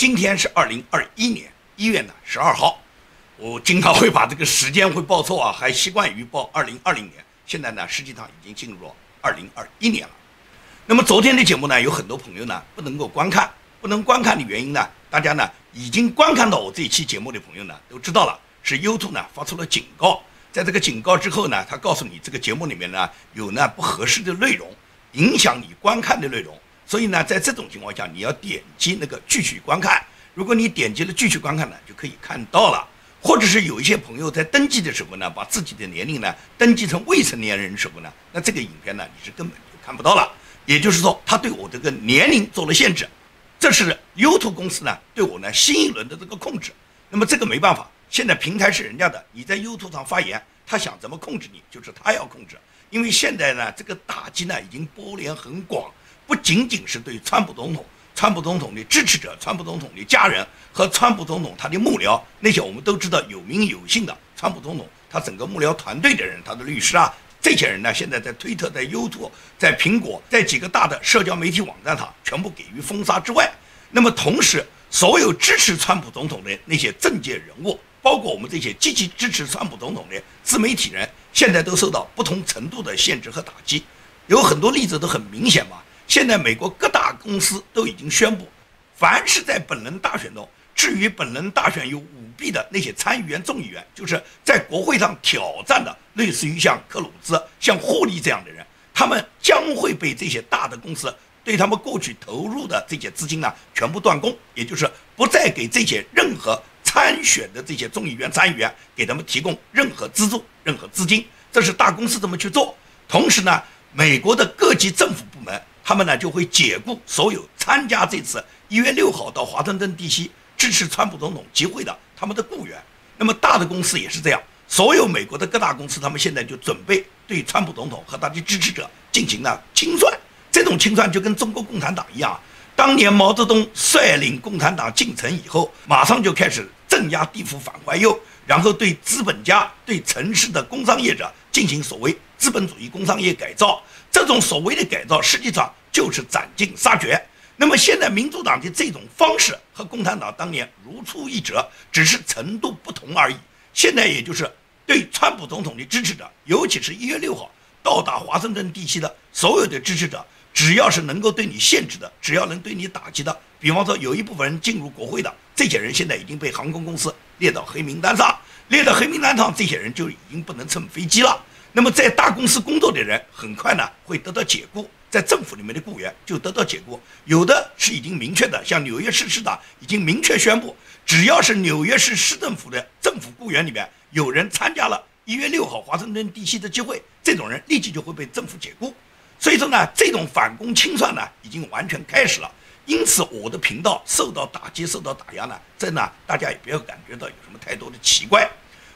今天是二零二一年一月呢十二号。我经常会把这个时间会报错啊，还习惯于报二零二零年。现在呢，实际上已经进入了二零二一年了。那么昨天的节目呢，有很多朋友呢不能够观看，不能观看的原因呢，大家呢已经观看到我这一期节目的朋友呢都知道了，是 YouTube 呢发出了警告。在这个警告之后呢，他告诉你这个节目里面呢有呢不合适的内容，影响你观看的内容。所以呢，在这种情况下，你要点击那个继续观看。如果你点击了继续观看呢，就可以看到了。或者是有一些朋友在登记的时候呢，把自己的年龄呢登记成未成年人的时候呢，那这个影片呢你是根本就看不到了。也就是说，他对我这个年龄做了限制，这是 YouTube 公司呢对我呢新一轮的这个控制。那么这个没办法，现在平台是人家的，你在 YouTube 上发言，他想怎么控制你，就是他要控制。因为现在呢这个打击呢已经波连很广，不仅仅是对川普总统。川普总统的支持者、川普总统的家人和川普总统他的幕僚，那些我们都知道有名有姓的川普总统他整个幕僚团队的人，他的律师啊，这些人呢，现在在推特、在 YouTube、在苹果、在几个大的社交媒体网站上全部给予封杀之外，那么同时，所有支持川普总统的那些政界人物，包括我们这些积极支持川普总统的自媒体人，现在都受到不同程度的限制和打击，有很多例子都很明显嘛。现在美国各大公司都已经宣布，凡是在本轮大选中，至于本轮大选有舞弊的那些参议员、众议员，就是在国会上挑战的，类似于像克鲁兹、像霍利这样的人，他们将会被这些大的公司对他们过去投入的这些资金呢，全部断供，也就是不再给这些任何参选的这些众议员、参议员给他们提供任何资助、任何资金。这是大公司这么去做。同时呢，美国的各级政府部门。他们呢就会解雇所有参加这次一月六号到华盛顿地区支持川普总统集会的他们的雇员。那么大的公司也是这样，所有美国的各大公司，他们现在就准备对川普总统和他的支持者进行了清算。这种清算就跟中国共产党一样，当年毛泽东率领共产党进城以后，马上就开始镇压地府反怀右，然后对资本家、对城市的工商业者进行所谓资本主义工商业改造。这种所谓的改造，实际上就是斩尽杀绝。那么现在民主党的这种方式和共产党当年如出一辙，只是程度不同而已。现在也就是对川普总统的支持者，尤其是一月六号到达华盛顿地区的所有的支持者，只要是能够对你限制的，只要能对你打击的，比方说有一部分人进入国会的，这些人现在已经被航空公司列到黑名单上，列到黑名单上，这些人就已经不能乘飞机了。那么，在大公司工作的人很快呢会得到解雇，在政府里面的雇员就得到解雇，有的是已经明确的，像纽约市市长已经明确宣布，只要是纽约市市政府的政府雇员里面有人参加了一月六号华盛顿地区的集会，这种人立即就会被政府解雇。所以说呢，这种反攻清算呢已经完全开始了。因此，我的频道受到打击、受到打压呢，这呢大家也不要感觉到有什么太多的奇怪。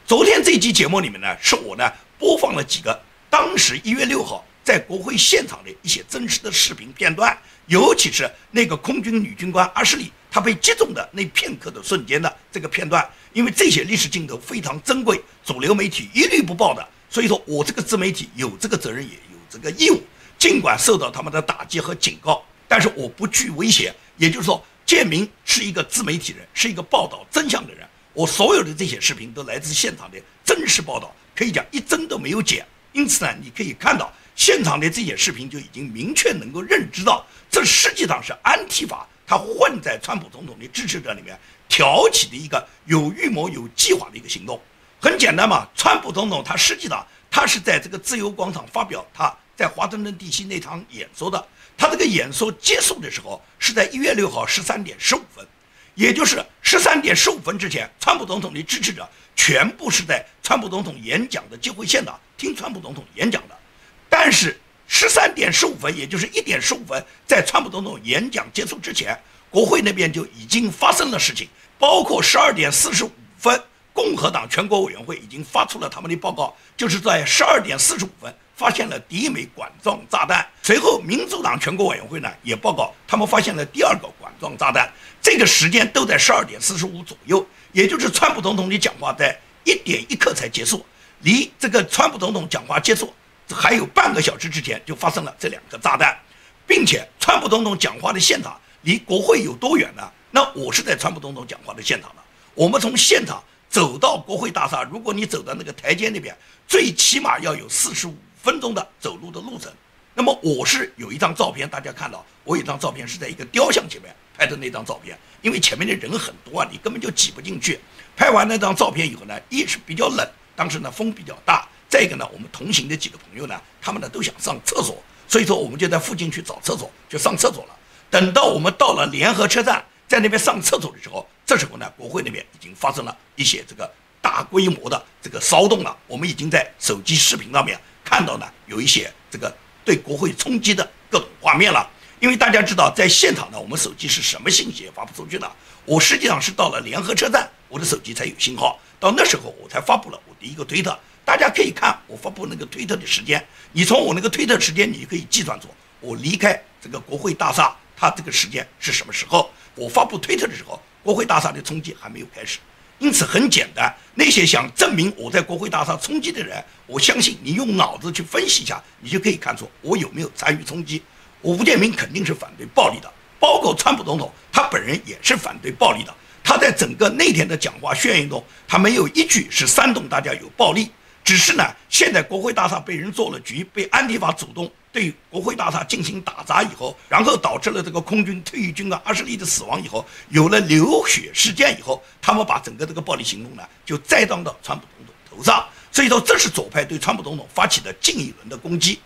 昨天这期节目里面呢，是我呢。播放了几个当时一月六号在国会现场的一些真实的视频片段，尤其是那个空军女军官阿什利她被击中的那片刻的瞬间的这个片段，因为这些历史镜头非常珍贵，主流媒体一律不报的，所以说我这个自媒体有这个责任也有这个义务，尽管受到他们的打击和警告，但是我不惧危险。也就是说，建明是一个自媒体人，是一个报道真相的人，我所有的这些视频都来自现场的真实报道。可以讲一帧都没有剪，因此呢，你可以看到现场的这些视频就已经明确能够认知到，这实际上是安提法他混在川普总统的支持者里面挑起的一个有预谋、有计划的一个行动。很简单嘛，川普总统他实际上他是在这个自由广场发表他在华盛顿地区那场演说的，他这个演说结束的时候是在一月六号十三点十五分，也就是十三点十五分之前，川普总统的支持者。全部是在川普总统演讲的机会现场听川普总统演讲的，但是十三点十五分，也就是一点十五分，在川普总统演讲结束之前，国会那边就已经发生了事情，包括十二点四十五分，共和党全国委员会已经发出了他们的报告，就是在十二点四十五分发现了第一枚管状炸弹，随后民主党全国委员会呢也报告他们发现了第二个管状炸弹，这个时间都在十二点四十五左右。也就是川普总统的讲话在一点一刻才结束，离这个川普总统讲话结束还有半个小时之前就发生了这两个炸弹，并且川普总统讲话的现场离国会有多远呢？那我是在川普总统讲话的现场的，我们从现场走到国会大厦，如果你走到那个台阶那边，最起码要有四十五分钟的走路的路程。那么我是有一张照片，大家看到，我有一张照片是在一个雕像前面拍的那张照片，因为前面的人很多啊，你根本就挤不进去。拍完那张照片以后呢，一是比较冷，当时呢风比较大，再一个呢，我们同行的几个朋友呢，他们呢都想上厕所，所以说我们就在附近去找厕所，就上厕所了。等到我们到了联合车站，在那边上厕所的时候，这时候呢，国会那边已经发生了一些这个大规模的这个骚动了。我们已经在手机视频上面看到呢，有一些这个。对国会冲击的各种画面了，因为大家知道，在现场呢，我们手机是什么信息也发不出去的。我实际上是到了联合车站，我的手机才有信号。到那时候，我才发布了我第一个推特。大家可以看我发布那个推特的时间，你从我那个推特时间，你就可以计算出我离开这个国会大厦，它这个时间是什么时候。我发布推特的时候，国会大厦的冲击还没有开始。因此很简单，那些想证明我在国会大厦冲击的人，我相信你用脑子去分析一下，你就可以看出我有没有参与冲击。我吴建民肯定是反对暴力的，包括川普总统他本人也是反对暴力的。他在整个那天的讲话宣言中，他没有一句是煽动大家有暴力。只是呢，现在国会大厦被人做了局，被安提法主动对国会大厦进行打砸以后，然后导致了这个空军退役军啊阿什利的死亡以后，有了流血事件以后，他们把整个这个暴力行动呢就栽赃到川普总统头上，所以说这是左派对川普总统发起的近一轮的攻击。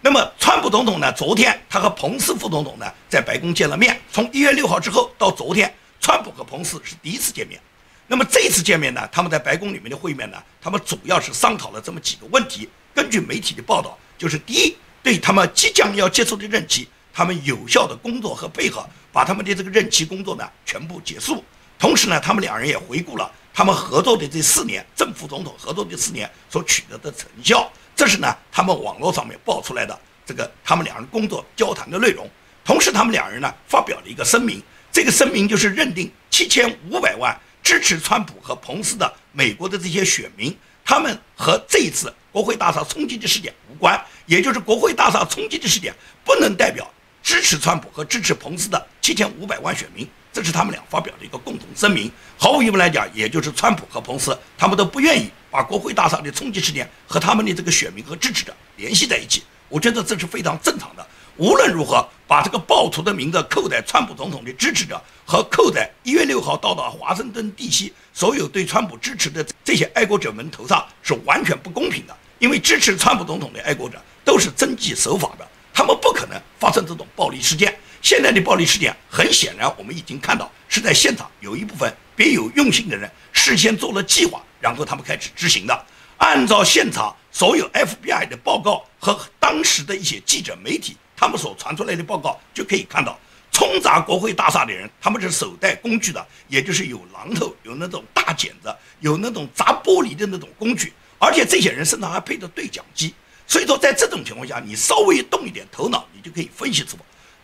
那么川普总统呢，昨天他和彭斯副总统呢在白宫见了面，从一月六号之后到昨天，川普和彭斯是第一次见面。那么这次见面呢，他们在白宫里面的会面呢，他们主要是商讨了这么几个问题。根据媒体的报道，就是第一，对他们即将要结束的任期，他们有效的工作和配合，把他们的这个任期工作呢全部结束。同时呢，他们两人也回顾了他们合作的这四年，正副总统合作的四年所取得的成效。这是呢，他们网络上面爆出来的这个他们两人工作交谈的内容。同时，他们两人呢发表了一个声明，这个声明就是认定七千五百万。支持川普和彭斯的美国的这些选民，他们和这一次国会大厦冲击的事件无关，也就是国会大厦冲击的事件不能代表支持川普和支持彭斯的七千五百万选民。这是他们俩发表的一个共同声明。毫无疑问来讲，也就是川普和彭斯他们都不愿意把国会大厦的冲击事件和他们的这个选民和支持者联系在一起。我觉得这是非常正常的。无论如何，把这个暴徒的名字扣在川普总统的支持者和扣在一月六号到达华盛顿地区所有对川普支持的这些爱国者们头上是完全不公平的。因为支持川普总统的爱国者都是遵纪守法的，他们不可能发生这种暴力事件。现在的暴力事件很显然，我们已经看到是在现场有一部分别有用心的人事先做了计划，然后他们开始执行的。按照现场所有 FBI 的报告和当时的一些记者媒体。他们所传出来的报告就可以看到，冲砸国会大厦的人，他们是手带工具的，也就是有榔头、有那种大剪子、有那种砸玻璃的那种工具，而且这些人身上还配着对讲机。所以说，在这种情况下，你稍微动一点头脑，你就可以分析出，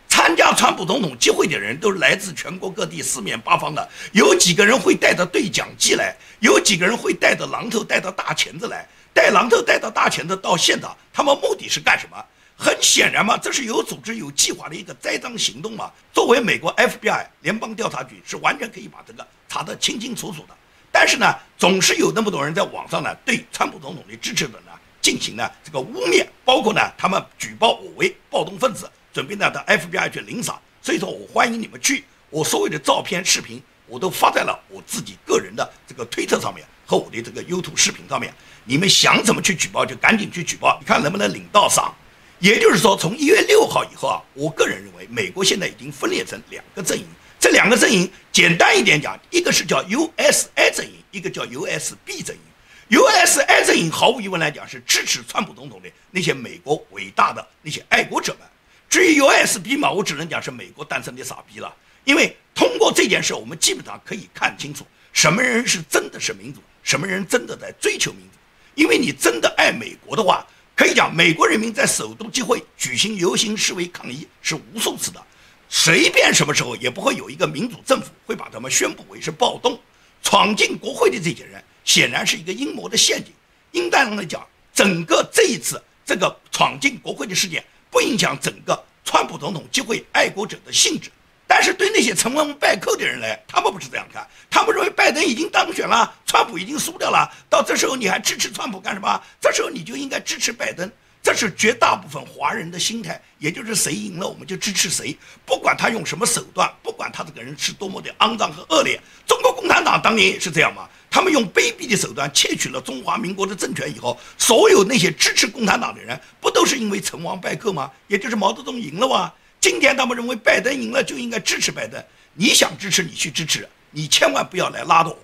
参加川普总统集会的人都是来自全国各地、四面八方的。有几个人会带着对讲机来？有几个人会带着榔头、带着大钳子来？带榔头、带着大钳子到现场，他们目的是干什么？很显然嘛，这是有组织、有计划的一个栽赃行动嘛。作为美国 FBI 联邦调查局，是完全可以把这个查得清清楚楚的。但是呢，总是有那么多人在网上呢，对川普总统的支持者呢进行呢这个污蔑，包括呢他们举报我为暴动分子，准备呢到 FBI 去领赏。所以说我欢迎你们去，我所有的照片、视频我都发在了我自己个人的这个推特上面和我的这个 YouTube 视频上面。你们想怎么去举报就赶紧去举报，你看能不能领到赏。也就是说，从一月六号以后啊，我个人认为，美国现在已经分裂成两个阵营。这两个阵营，简单一点讲，一个是叫 USA 阵营，一个叫 USB 阵营。USA 阵营毫无疑问来讲是支持川普总统的那些美国伟大的那些爱国者们。至于 USB 嘛，我只能讲是美国诞生的傻逼了。因为通过这件事，我们基本上可以看清楚，什么人是真的是民主，什么人真的在追求民主。因为你真的爱美国的话。可以讲，美国人民在首都集会举行游行示威抗议是无数次的，随便什么时候也不会有一个民主政府会把他们宣布为是暴动。闯进国会的这些人显然是一个阴谋的陷阱。应当来讲，整个这一次这个闯进国会的事件不影响整个川普总统机会爱国者的性质。但是对那些成王败寇的人来，他们不是这样看，他们认为拜登已经当选了，川普已经输掉了，到这时候你还支持川普干什么？这时候你就应该支持拜登。这是绝大部分华人的心态，也就是谁赢了我们就支持谁，不管他用什么手段，不管他这个人是多么的肮脏和恶劣。中国共产党当年也是这样嘛，他们用卑鄙的手段窃取了中华民国的政权以后，所有那些支持共产党的人，不都是因为成王败寇吗？也就是毛泽东赢了哇。今天他们认为拜登赢了就应该支持拜登，你想支持你去支持，你千万不要来拉拢，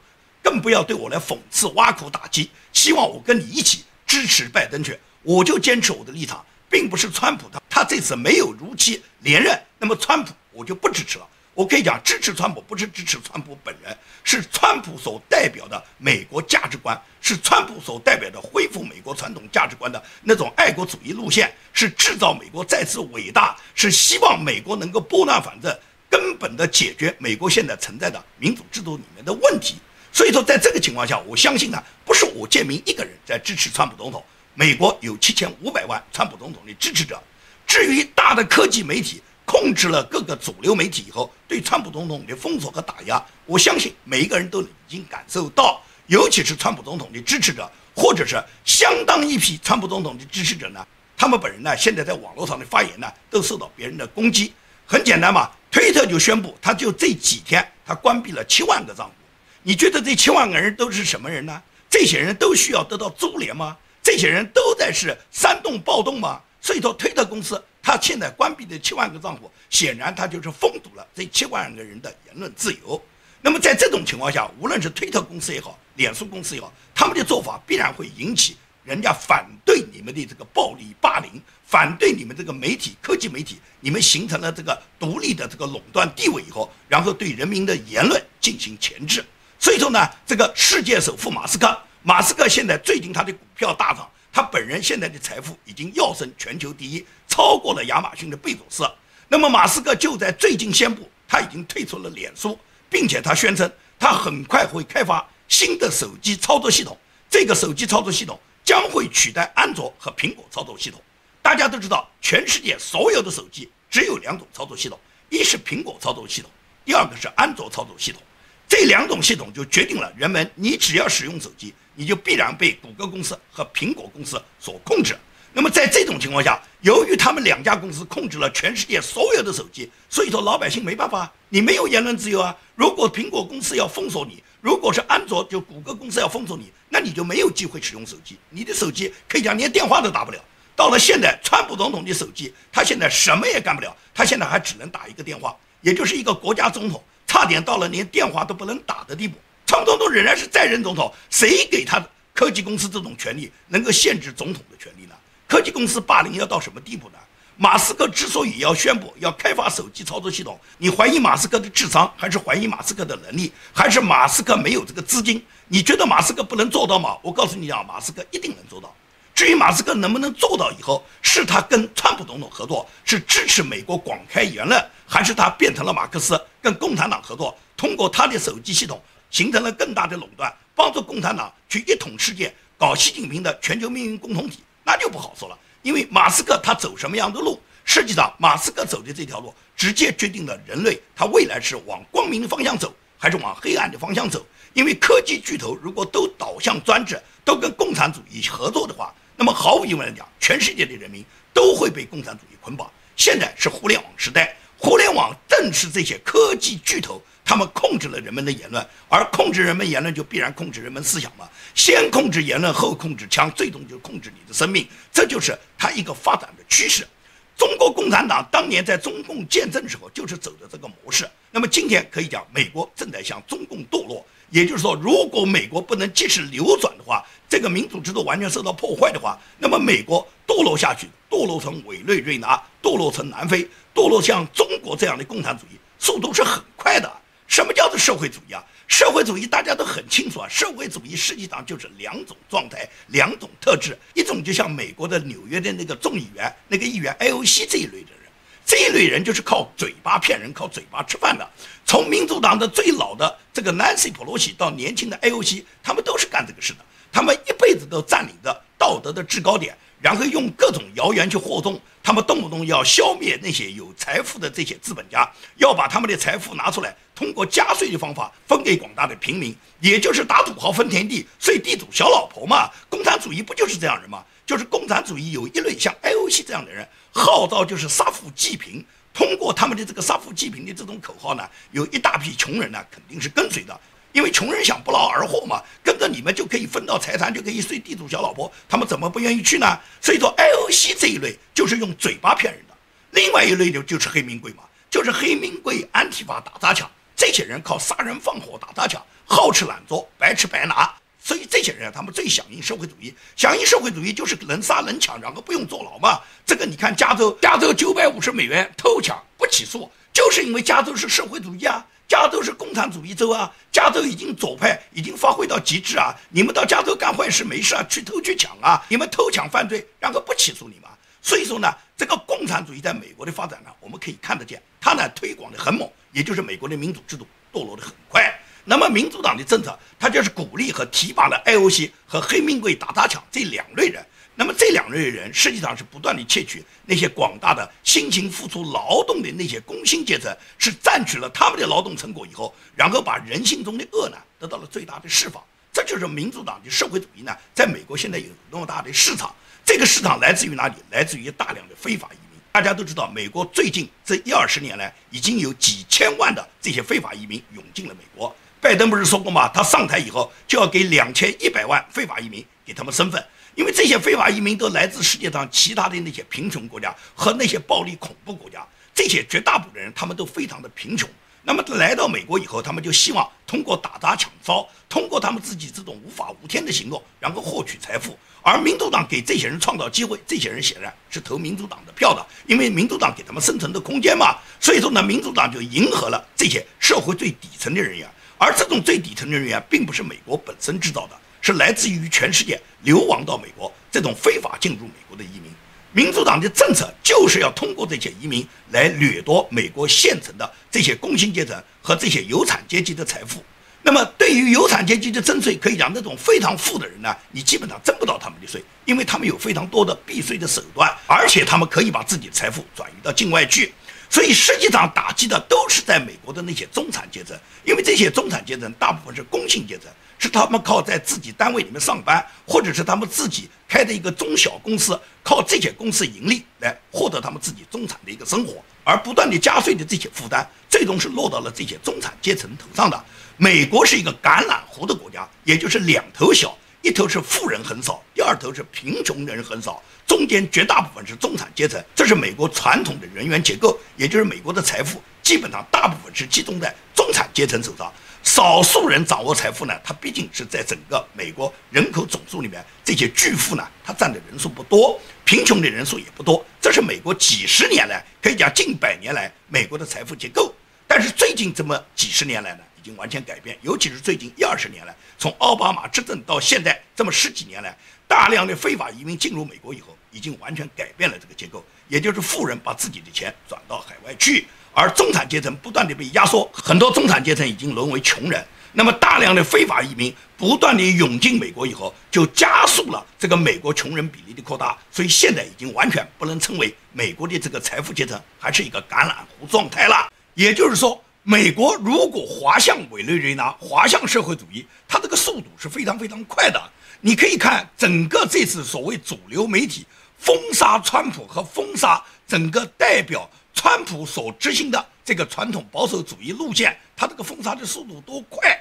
更不要对我来讽刺挖苦打击，希望我跟你一起支持拜登去。我就坚持我的立场，并不是川普他他这次没有如期连任，那么川普我就不支持了。我可以讲支持川普不是支持川普本人，是川普所代表的美国价值观，是川普所代表的恢复美国传统价值观的那种爱国主义路线，是制造美国再次伟大，是希望美国能够拨乱反正，根本的解决美国现在存在的民主制度里面的问题。所以说，在这个情况下，我相信呢，不是我建明一个人在支持川普总统。美国有七千五百万川普总统的支持者，至于大的科技媒体控制了各个主流媒体以后，对川普总统的封锁和打压，我相信每一个人都已经感受到，尤其是川普总统的支持者，或者是相当一批川普总统的支持者呢，他们本人呢，现在在网络上的发言呢，都受到别人的攻击。很简单嘛，推特就宣布，他就这几天他关闭了七万个账户。你觉得这七万个人都是什么人呢？这些人都需要得到株连吗？这些人都在是煽动暴动吗？所以说，推特公司他现在关闭的七万个账户，显然他就是封堵了这七万个人的言论自由。那么在这种情况下，无论是推特公司也好，脸书公司也好，他们的做法必然会引起人家反对你们的这个暴力霸凌，反对你们这个媒体科技媒体，你们形成了这个独立的这个垄断地位以后，然后对人民的言论进行钳制。所以说呢，这个世界首富马斯克。马斯克现在最近他的股票大涨，他本人现在的财富已经跃升全球第一，超过了亚马逊的贝佐斯。那么马斯克就在最近宣布，他已经退出了脸书，并且他宣称他很快会开发新的手机操作系统，这个手机操作系统将会取代安卓和苹果操作系统。大家都知道，全世界所有的手机只有两种操作系统，一是苹果操作系统，第二个是安卓操作系统。这两种系统就决定了人们，你只要使用手机。你就必然被谷歌公司和苹果公司所控制。那么在这种情况下，由于他们两家公司控制了全世界所有的手机，所以说老百姓没办法，你没有言论自由啊。如果苹果公司要封锁你，如果是安卓就谷歌公司要封锁你，那你就没有机会使用手机。你的手机可以讲连电话都打不了。到了现在，川普总统的手机，他现在什么也干不了，他现在还只能打一个电话，也就是一个国家总统，差点到了连电话都不能打的地步。川普总统仍然是在任总统，谁给他科技公司这种权利，能够限制总统的权利呢？科技公司霸凌要到什么地步呢？马斯克之所以要宣布要开发手机操作系统，你怀疑马斯克的智商，还是怀疑马斯克的能力，还是马斯克没有这个资金？你觉得马斯克不能做到吗？我告诉你啊，马斯克一定能做到。至于马斯克能不能做到以后，是他跟川普总统合作，是支持美国广开言论，还是他变成了马克思跟共产党合作，通过他的手机系统？形成了更大的垄断，帮助共产党去一统世界，搞习近平的全球命运共同体，那就不好说了。因为马斯克他走什么样的路，实际上马斯克走的这条路，直接决定了人类他未来是往光明的方向走，还是往黑暗的方向走。因为科技巨头如果都倒向专制，都跟共产主义合作的话，那么毫无疑问来讲，全世界的人民都会被共产主义捆绑。现在是互联网时代，互联网正是这些科技巨头。他们控制了人们的言论，而控制人们言论就必然控制人们思想嘛。先控制言论，后控制枪，最终就控制你的生命。这就是它一个发展的趋势。中国共产党当年在中共建政的时候就是走的这个模式。那么今天可以讲，美国正在向中共堕落。也就是说，如果美国不能及时扭转的话，这个民主制度完全受到破坏的话，那么美国堕落下去，堕落成委内瑞拉，堕落成南非，堕落像中国这样的共产主义，速度是很快的。什么叫做社会主义啊？社会主义大家都很清楚啊，社会主义实际上就是两种状态、两种特质。一种就像美国的纽约的那个众议员、那个议员 AOC 这一类的人，这一类人就是靠嘴巴骗人、靠嘴巴吃饭的。从民主党的最老的这个 Nancy Pelosi 到年轻的 AOC，他们都是干这个事的。他们一辈子都占领着道德的制高点，然后用各种谣言去惑众，他们动不动要消灭那些有财富的这些资本家，要把他们的财富拿出来，通过加税的方法分给广大的平民，也就是打土豪分田地，睡地主小老婆嘛。共产主义不就是这样人吗？就是共产主义有一类像 IOC 这样的人，号召就是杀富济贫，通过他们的这个杀富济贫的这种口号呢，有一大批穷人呢肯定是跟随的。因为穷人想不劳而获嘛，跟着你们就可以分到财产，就可以睡地主小老婆，他们怎么不愿意去呢？所以说，IOC 这一类就是用嘴巴骗人的，另外一类的就是黑名贵嘛，就是黑名贵、安提法打砸抢，这些人靠杀人放火打砸抢，好吃懒做，白吃白拿，所以这些人啊他们最响应社会主义，响应社会主义就是能杀能抢，然后不用坐牢嘛。这个你看加州，加州九百五十美元偷抢不起诉，就是因为加州是社会主义啊。加州是共产主义州啊，加州已经左派已经发挥到极致啊！你们到加州干坏事没事啊，去偷去抢啊！你们偷抢犯罪，然后不起诉你吗？所以说呢，这个共产主义在美国的发展呢，我们可以看得见，它呢推广的很猛，也就是美国的民主制度堕落的很快。那么民主党的政策，它就是鼓励和提拔了 IOC 和黑名贵打砸抢这两类人。那么这两类人实际上是不断地窃取那些广大的辛勤付出劳动的那些工薪阶层，是占取了他们的劳动成果以后，然后把人性中的恶呢得到了最大的释放。这就是民主党的社会主义呢，在美国现在有那么大的市场。这个市场来自于哪里？来自于大量的非法移民。大家都知道，美国最近这一二十年来，已经有几千万的这些非法移民涌进了美国。拜登不是说过吗？他上台以后就要给两千一百万非法移民给他们身份。因为这些非法移民都来自世界上其他的那些贫穷国家和那些暴力恐怖国家，这些绝大部分人他们都非常的贫穷。那么来到美国以后，他们就希望通过打砸抢烧，通过他们自己这种无法无天的行动，然后获取财富。而民主党给这些人创造机会，这些人显然是投民主党的票的，因为民主党给他们生存的空间嘛。所以说呢，民主党就迎合了这些社会最底层的人员，而这种最底层的人员并不是美国本身制造的。是来自于全世界流亡到美国这种非法进入美国的移民，民主党的政策就是要通过这些移民来掠夺美国现成的这些工薪阶层和这些有产阶级的财富。那么，对于有产阶级的征税，可以讲那种非常富的人呢，你基本上征不到他们的税，因为他们有非常多的避税的手段，而且他们可以把自己的财富转移到境外去。所以，实际上打击的都是在美国的那些中产阶层，因为这些中产阶层大部分是工薪阶层。是他们靠在自己单位里面上班，或者是他们自己开的一个中小公司，靠这些公司盈利来获得他们自己中产的一个生活，而不断的加税的这些负担，最终是落到了这些中产阶层头上的。美国是一个橄榄核的国家，也就是两头小，一头是富人很少，第二头是贫穷人很少，中间绝大部分是中产阶层，这是美国传统的人员结构，也就是美国的财富基本上大部分是集中在中产阶层手上。少数人掌握财富呢，他毕竟是在整个美国人口总数里面，这些巨富呢，他占的人数不多，贫穷的人数也不多。这是美国几十年来，可以讲近百年来美国的财富结构。但是最近这么几十年来呢，已经完全改变，尤其是最近一二十年来，从奥巴马执政到现在这么十几年来，大量的非法移民进入美国以后，已经完全改变了这个结构，也就是富人把自己的钱转到海外去。而中产阶层不断的被压缩，很多中产阶层已经沦为穷人。那么大量的非法移民不断的涌进美国以后，就加速了这个美国穷人比例的扩大。所以现在已经完全不能称为美国的这个财富阶层还是一个橄榄湖状态了。也就是说，美国如果滑向委内瑞拉，滑向社会主义，它这个速度是非常非常快的。你可以看整个这次所谓主流媒体封杀川普和封杀整个代表。川普所执行的这个传统保守主义路线，他这个封杀的速度多快？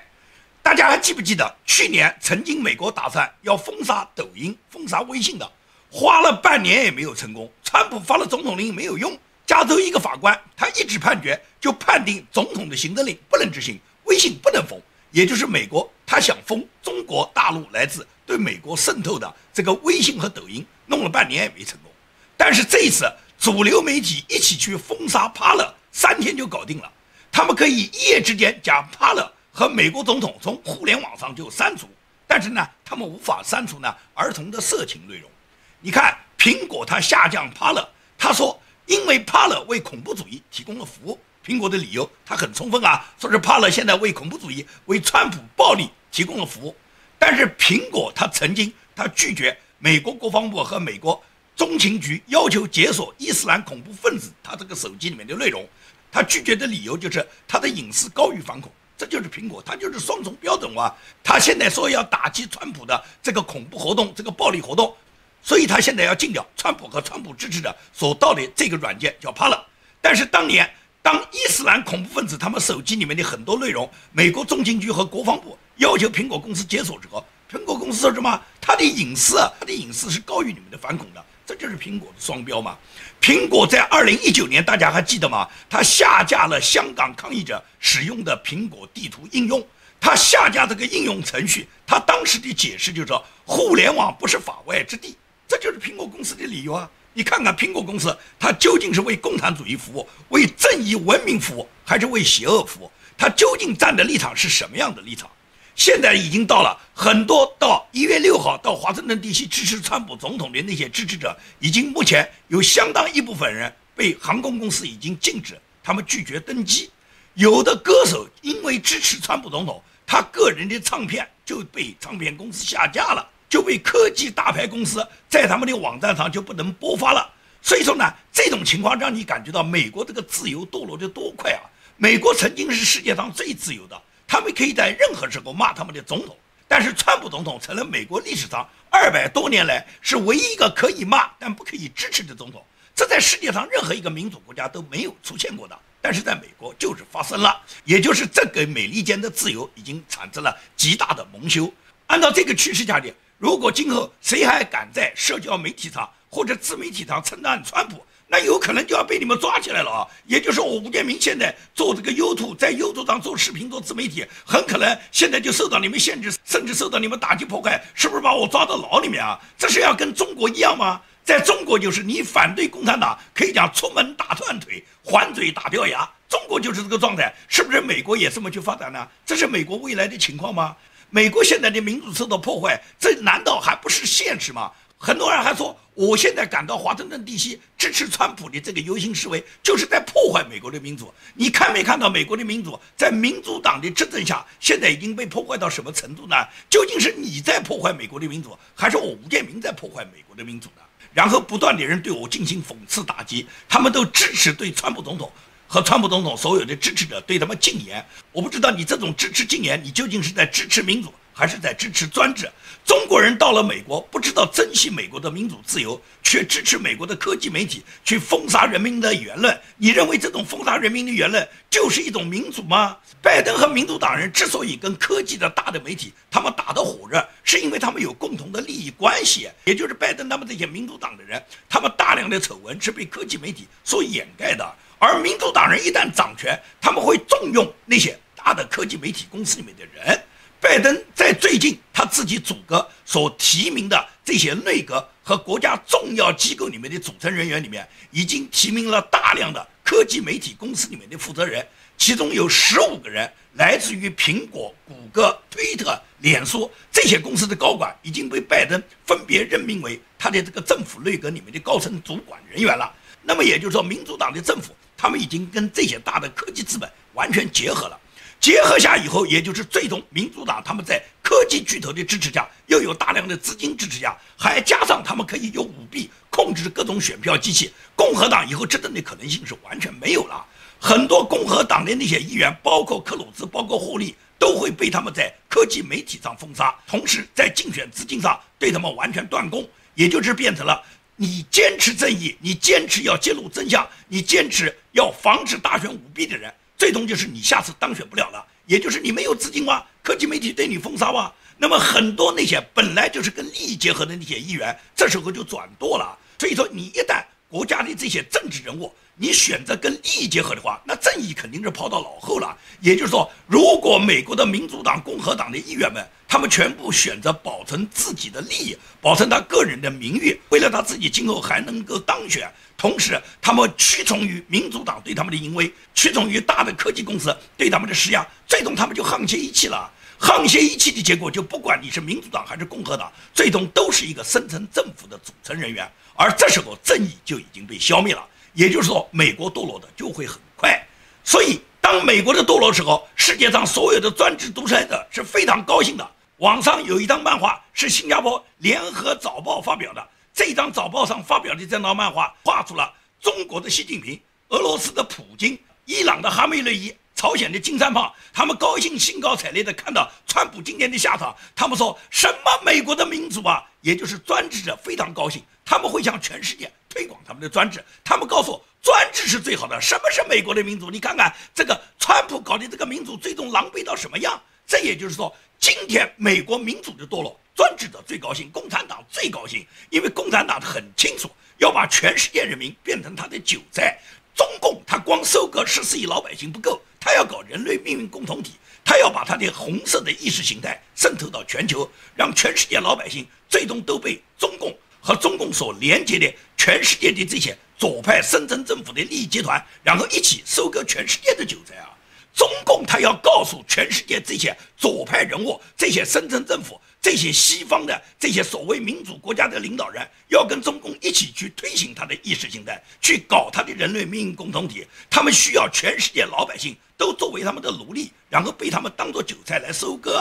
大家还记不记得去年曾经美国打算要封杀抖音、封杀微信的，花了半年也没有成功。川普发了总统令没有用，加州一个法官他一纸判决就判定总统的行政令不能执行，微信不能封，也就是美国他想封中国大陆来自对美国渗透的这个微信和抖音，弄了半年也没成功。但是这一次。主流媒体一起去封杀帕勒，三天就搞定了。他们可以一夜之间将帕勒和美国总统从互联网上就删除，但是呢，他们无法删除呢儿童的色情内容。你看，苹果它下降帕勒，他说因为帕勒为恐怖主义提供了服务。苹果的理由他很充分啊，说是帕勒现在为恐怖主义、为川普暴力提供了服务。但是苹果它曾经它拒绝美国国防部和美国中情局要求解锁伊斯兰恐怖分子他这个手机里面的内容，他拒绝的理由就是他的隐私高于反恐。这就是苹果，他就是双重标准哇！他现在说要打击川普的这个恐怖活动、这个暴力活动，所以他现在要禁掉川普和川普支持者所盗的这个软件叫 p a l 但是当年当伊斯兰恐怖分子他们手机里面的很多内容，美国中情局和国防部要求苹果公司解锁之后，苹果公司说什么？它的隐私，它的隐私是高于你们的反恐的。这就是苹果的双标嘛？苹果在二零一九年，大家还记得吗？它下架了香港抗议者使用的苹果地图应用。它下架这个应用程序，它当时的解释就是说，互联网不是法外之地。这就是苹果公司的理由啊！你看看苹果公司，它究竟是为共产主义服务、为正义文明服务，还是为邪恶服务？它究竟站的立场是什么样的立场？现在已经到了很多到一月六号到华盛顿地区支持川普总统的那些支持者，已经目前有相当一部分人被航空公司已经禁止，他们拒绝登机。有的歌手因为支持川普总统，他个人的唱片就被唱片公司下架了，就被科技大牌公司在他们的网站上就不能播发了。所以说呢，这种情况让你感觉到美国这个自由堕落的多快啊！美国曾经是世界上最自由的。他们可以在任何时候骂他们的总统，但是川普总统成了美国历史上二百多年来是唯一一个可以骂但不可以支持的总统。这在世界上任何一个民主国家都没有出现过的，但是在美国就是发生了，也就是这给美利坚的自由已经产生了极大的蒙羞。按照这个趋势下去，如果今后谁还敢在社交媒体上或者自媒体上称赞川普，那有可能就要被你们抓起来了啊！也就是我吴建民现在做这个 YouTube，在 YouTube 上做视频、做自媒体，很可能现在就受到你们限制，甚至受到你们打击破坏，是不是把我抓到牢里面啊？这是要跟中国一样吗？在中国就是你反对共产党，可以讲出门打断腿，还嘴打掉牙。中国就是这个状态，是不是？美国也这么去发展呢？这是美国未来的情况吗？美国现在的民主受到破坏，这难道还不是现实吗？很多人还说，我现在赶到华盛顿地区支持川普的这个游行示威，就是在破坏美国的民主。你看没看到美国的民主在民主党的执政下，现在已经被破坏到什么程度呢？究竟是你在破坏美国的民主，还是我吴建民在破坏美国的民主呢？然后不断的人对我进行讽刺打击，他们都支持对川普总统和川普总统所有的支持者对他们禁言。我不知道你这种支持禁言，你究竟是在支持民主？还是在支持专制。中国人到了美国，不知道珍惜美国的民主自由，却支持美国的科技媒体去封杀人民的言论。你认为这种封杀人民的言论就是一种民主吗？拜登和民主党人之所以跟科技的大的媒体他们打得火热，是因为他们有共同的利益关系。也就是拜登他们这些民主党的人，他们大量的丑闻是被科技媒体所掩盖的。而民主党人一旦掌权，他们会重用那些大的科技媒体公司里面的人。拜登在最近他自己组阁所提名的这些内阁和国家重要机构里面的组成人员里面，已经提名了大量的科技媒体公司里面的负责人，其中有十五个人来自于苹果、谷歌、推特、脸书这些公司的高管，已经被拜登分别任命为他的这个政府内阁里面的高层主管人员了。那么也就是说，民主党的政府他们已经跟这些大的科技资本完全结合了。结合下以后，也就是最终民主党他们在科技巨头的支持下，又有大量的资金支持下，还加上他们可以用舞弊控制各种选票机器，共和党以后执政的可能性是完全没有了。很多共和党的那些议员，包括克鲁兹，包括霍利，都会被他们在科技媒体上封杀，同时在竞选资金上对他们完全断供，也就是变成了你坚持正义，你坚持要揭露真相，你坚持要防止大选舞弊的人。最终就是你下次当选不了了，也就是你没有资金哇，科技媒体对你封杀哇。那么很多那些本来就是跟利益结合的那些议员，这时候就转舵了。所以说，你一旦国家的这些政治人物，你选择跟利益结合的话，那正义肯定是抛到脑后了。也就是说，如果美国的民主党、共和党的议员们，他们全部选择保存自己的利益，保存他个人的名誉，为了他自己今后还能够当选。同时，他们屈从于民主党对他们的淫威，屈从于大的科技公司对他们的施压，最终他们就沆瀣一气了。沆瀣一气的结果，就不管你是民主党还是共和党，最终都是一个深层政府的组成人员。而这时候，正义就已经被消灭了。也就是说，美国堕落的就会很快。所以，当美国的堕落时候，世界上所有的专制独裁者是非常高兴的。网上有一张漫画是新加坡联合早报发表的，这张早报上发表的这张漫画画出了中国的习近平、俄罗斯的普京、伊朗的哈梅内伊。朝鲜的金三胖，他们高兴兴高采烈地看到川普今天的下场。他们说什么美国的民主啊，也就是专制者非常高兴，他们会向全世界推广他们的专制。他们告诉我，专制是最好的。什么是美国的民主？你看看这个川普搞的这个民主，最终狼狈到什么样？这也就是说，今天美国民主的堕落，专制者最高兴，共产党最高兴，因为共产党很清楚要把全世界人民变成他的韭菜。中共他光收割十四亿老百姓不够。他要搞人类命运共同体，他要把他的红色的意识形态渗透到全球，让全世界老百姓最终都被中共和中共所连接的全世界的这些左派深圳政府的利益集团，然后一起收割全世界的韭菜啊！中共他要告诉全世界这些左派人物、这些深圳政府。这些西方的这些所谓民主国家的领导人，要跟中共一起去推行他的意识形态，去搞他的人类命运共同体。他们需要全世界老百姓都作为他们的奴隶，然后被他们当做韭菜来收割。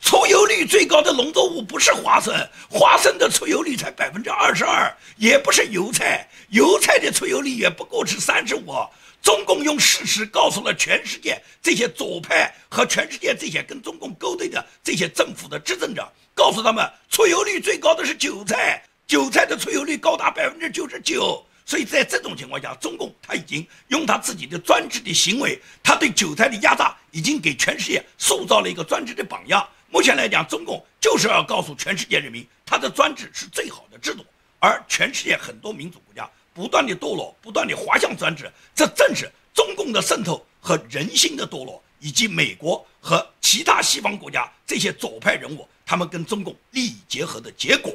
出油率最高的农作物不是花生，花生的出油率才百分之二十二，也不是油菜，油菜的出油率也不过是三十五。中共用事实告诉了全世界这些左派和全世界这些跟中共勾兑的这些政府的执政者，告诉他们出油率最高的是韭菜，韭菜的出油率高达百分之九十九。所以在这种情况下，中共他已经用他自己的专制的行为，他对韭菜的压榨，已经给全世界塑造了一个专制的榜样。目前来讲，中共就是要告诉全世界人民，他的专制是最好的制度，而全世界很多民主国家。不断的堕落，不断的滑向专制，这正是中共的渗透和人心的堕落，以及美国和其他西方国家这些左派人物他们跟中共利益结合的结果。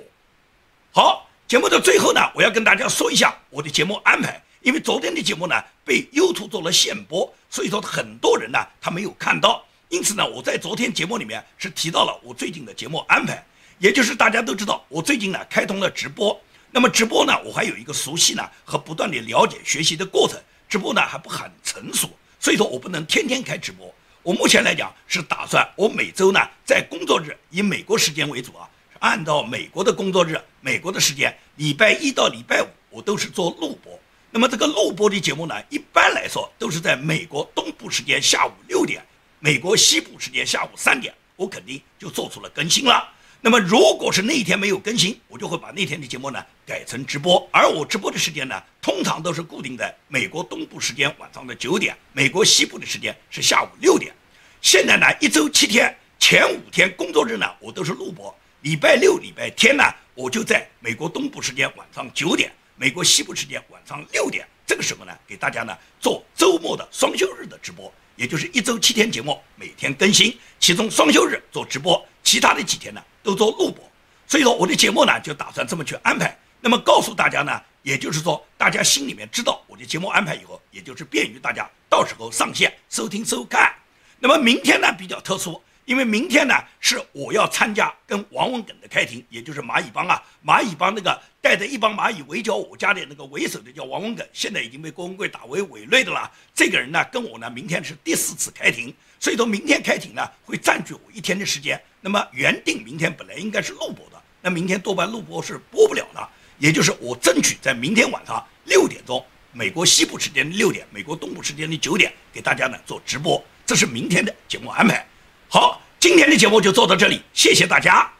好，节目的最后呢，我要跟大家说一下我的节目安排，因为昨天的节目呢被 YouTube 做了限播，所以说很多人呢他没有看到，因此呢我在昨天节目里面是提到了我最近的节目安排，也就是大家都知道我最近呢开通了直播。那么直播呢，我还有一个熟悉呢和不断的了解学习的过程。直播呢还不很成熟，所以说我不能天天开直播。我目前来讲是打算，我每周呢在工作日以美国时间为主啊，按照美国的工作日，美国的时间，礼拜一到礼拜五我都是做录播。那么这个录播的节目呢，一般来说都是在美国东部时间下午六点，美国西部时间下午三点，我肯定就做出了更新了。那么，如果是那一天没有更新，我就会把那天的节目呢改成直播。而我直播的时间呢，通常都是固定在美国东部时间晚上的九点，美国西部的时间是下午六点。现在呢，一周七天，前五天工作日呢，我都是录播。礼拜六、礼拜天呢，我就在美国东部时间晚上九点，美国西部时间晚上六点，这个时候呢，给大家呢做周末的双休日的直播，也就是一周七天节目，每天更新，其中双休日做直播，其他的几天呢。都做录播，所以说我的节目呢就打算这么去安排。那么告诉大家呢，也就是说大家心里面知道我的节目安排以后，也就是便于大家到时候上线收听收看。那么明天呢比较特殊。因为明天呢是我要参加跟王文耿的开庭，也就是蚂蚁帮啊，蚂蚁帮那个带着一帮蚂蚁围剿我家的那个为首的叫王文耿，现在已经被郭文贵打为伪类的了。这个人呢跟我呢明天是第四次开庭，所以说明天开庭呢会占据我一天的时间。那么原定明天本来应该是录播的，那明天多半录播是播不了了，也就是我争取在明天晚上六点钟，美国西部时间的六点，美国东部时间的九点给大家呢做直播，这是明天的节目安排。好，今天的节目就做到这里，谢谢大家。